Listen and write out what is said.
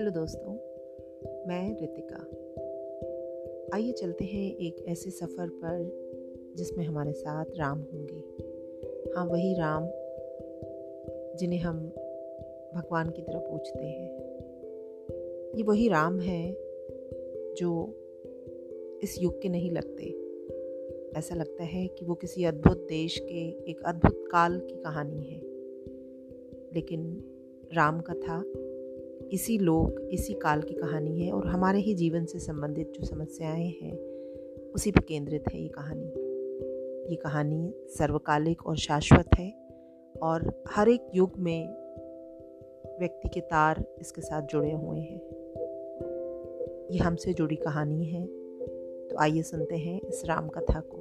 Hello दोस्तों, मैं रितिका। आइए चलते हैं एक ऐसे सफ़र पर जिसमें हमारे साथ राम होंगे। हाँ वही राम जिन्हें हम भगवान की तरह पूछते हैं। ये वही राम है जो इस युग के नहीं लगते। ऐसा लगता है कि वो किसी अद्भुत देश के एक अद्भुत काल की कहानी है। लेकिन राम कथा इसी लोक, इसी काल की कहानी है और हमारे ही जीवन से संबंधित जो समस्याएँ हैं, उसी पर केंद्रित है ये कहानी। ये कहानी सर्वकालिक और शाश्वत है और हर एक युग में व्यक्ति के तार इसके साथ जुड़े हुए हैं। ये हमसे जुड़ी कहानी है। तो आइए सुनते हैं इस राम कथा को।